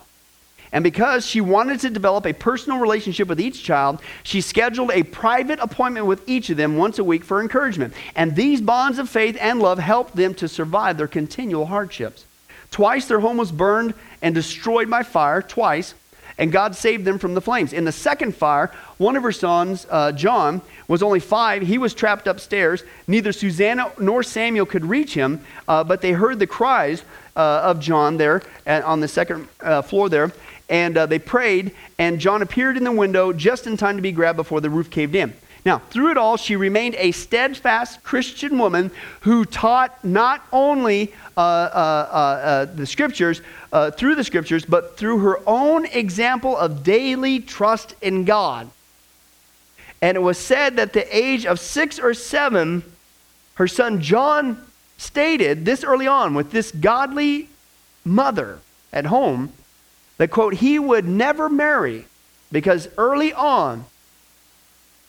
And because she wanted to develop a personal relationship with each child, she scheduled a private appointment with each of them once a week for encouragement. And these bonds of faith and love helped them to survive their continual hardships. Twice their home was burned and destroyed by fire, twice and God saved them from the flames. In the second fire, one of her sons, uh, John, was only five. He was trapped upstairs. Neither Susanna nor Samuel could reach him, uh, but they heard the cries uh, of John there on the second uh, floor there. And uh, they prayed, and John appeared in the window just in time to be grabbed before the roof caved in. Now, through it all, she remained a steadfast Christian woman who taught not only uh, uh, uh, uh the scriptures, uh, through the scriptures, but through her own example of daily trust in God. And it was said that the age of six or seven, her son John stated this early on with this godly mother at home that, quote, he would never marry because early on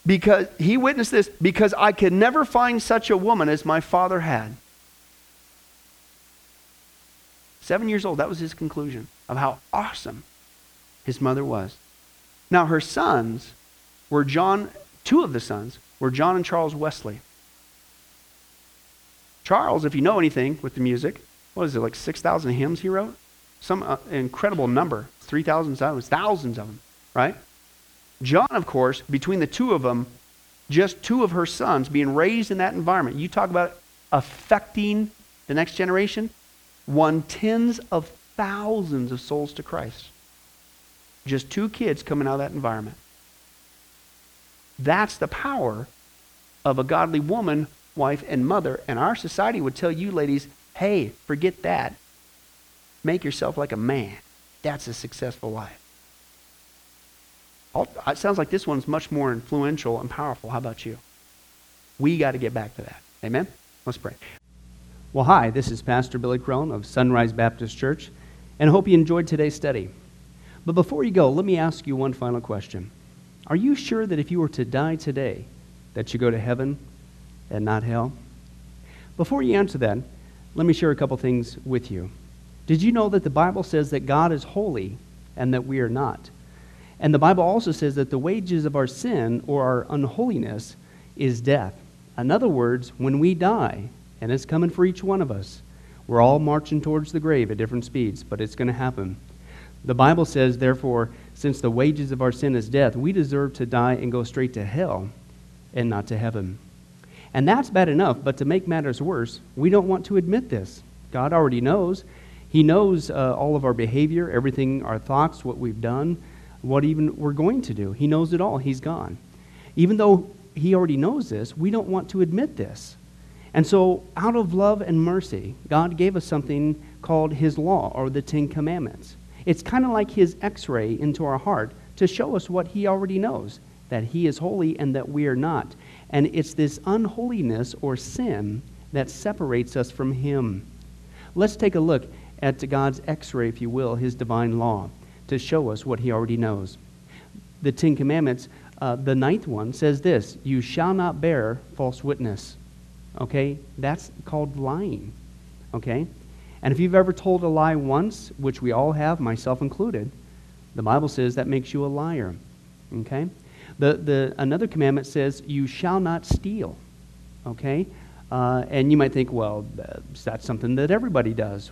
because he witnessed this because I could never find such a woman as my father had. Seven years old, that was his conclusion of how awesome his mother was. Now, her sons were John, two of the sons were John and Charles Wesley. Charles, if you know anything with the music, what is it, like 6,000 hymns he wrote? Some uh, incredible number, 3,000, thousands of them, right? John, of course, between the two of them, just two of her sons being raised in that environment, you talk about affecting the next generation, won tens of thousands of souls to Christ. Just two kids coming out of that environment. That's the power of a godly woman wife, and mother. And our society would tell you, ladies, hey, forget that. Make yourself like a man. That's a successful life. It sounds like this one's much more influential and powerful. How about you? We got to get back to that. Amen? Let's pray. Well, hi, this is Pastor Billy Crone of Sunrise Baptist Church, and I hope you enjoyed today's study. But before you go, let me ask you one final question. Are you sure that if you were to die today, that you go to heaven and not hell? Before you answer that, let me share a couple things with you. Did you know that the Bible says that God is holy and that we are not? And the Bible also says that the wages of our sin or our unholiness is death. In other words, when we die, and it's coming for each one of us, we're all marching towards the grave at different speeds, but it's going to happen. The Bible says, therefore, since the wages of our sin is death, we deserve to die and go straight to hell and not to heaven. And that's bad enough, but to make matters worse, we don't want to admit this. God already knows. He knows uh, all of our behavior, everything, our thoughts, what we've done, what even we're going to do. He knows it all. He's gone. Even though He already knows this, we don't want to admit this. And so, out of love and mercy, God gave us something called His law or the Ten Commandments. It's kind of like his x ray into our heart to show us what he already knows that he is holy and that we are not. And it's this unholiness or sin that separates us from him. Let's take a look at God's x ray, if you will, his divine law, to show us what he already knows. The Ten Commandments, uh, the ninth one says this You shall not bear false witness. Okay? That's called lying. Okay? And if you've ever told a lie once, which we all have, myself included, the Bible says that makes you a liar. Okay? The, the, another commandment says, You shall not steal. Okay? Uh, and you might think, well, that's something that everybody does.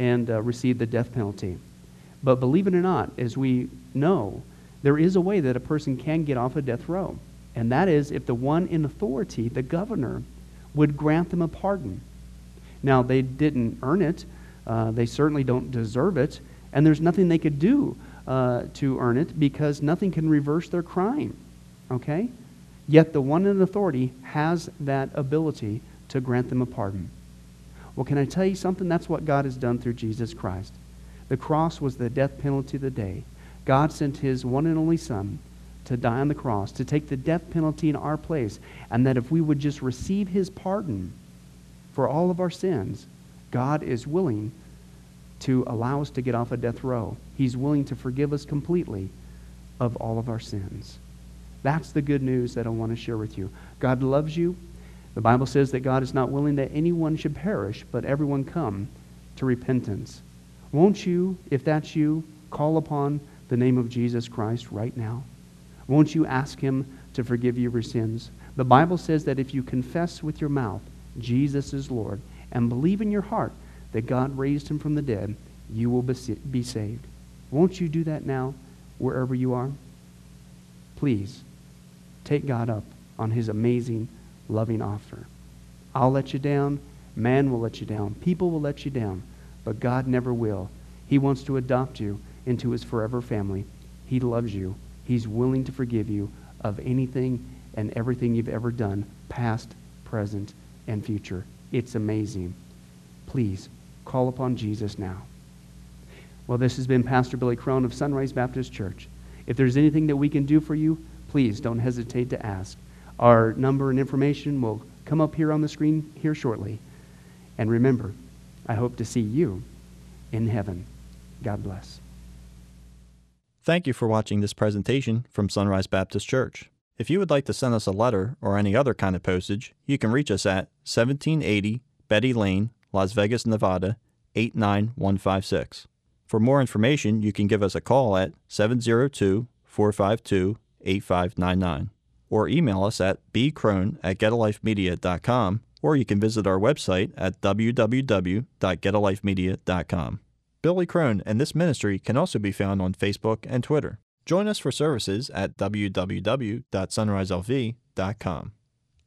and uh, receive the death penalty. But believe it or not, as we know, there is a way that a person can get off a death row. And that is if the one in authority, the governor, would grant them a pardon. Now, they didn't earn it. Uh, they certainly don't deserve it. And there's nothing they could do uh, to earn it because nothing can reverse their crime. Okay? Yet the one in authority has that ability to grant them a pardon. Well, can I tell you something? That's what God has done through Jesus Christ. The cross was the death penalty of the day. God sent his one and only Son to die on the cross, to take the death penalty in our place, and that if we would just receive his pardon for all of our sins, God is willing to allow us to get off a death row. He's willing to forgive us completely of all of our sins. That's the good news that I want to share with you. God loves you. The Bible says that God is not willing that anyone should perish, but everyone come to repentance. Won't you, if that's you, call upon the name of Jesus Christ right now? Won't you ask him to forgive you your sins? The Bible says that if you confess with your mouth Jesus is Lord and believe in your heart that God raised him from the dead, you will be saved. Won't you do that now, wherever you are? Please take God up on his amazing, loving offer. I'll let you down. Man will let you down. People will let you down. But God never will. He wants to adopt you into his forever family. He loves you. He's willing to forgive you of anything and everything you've ever done, past, present, and future. It's amazing. Please call upon Jesus now. Well, this has been Pastor Billy Crone of Sunrise Baptist Church. If there's anything that we can do for you, please don't hesitate to ask. Our number and information will come up here on the screen here shortly. And remember, I hope to see you in heaven. God bless. Thank you for watching this presentation from Sunrise Baptist Church. If you would like to send us a letter or any other kind of postage, you can reach us at 1780 Betty Lane, Las Vegas, Nevada 89156. For more information, you can give us a call at 702 452 8599 or email us at bcrone at getalifemedia.com or you can visit our website at www.getalifemedia.com. Billy Crone and this ministry can also be found on Facebook and Twitter. Join us for services at www.sunriselv.com.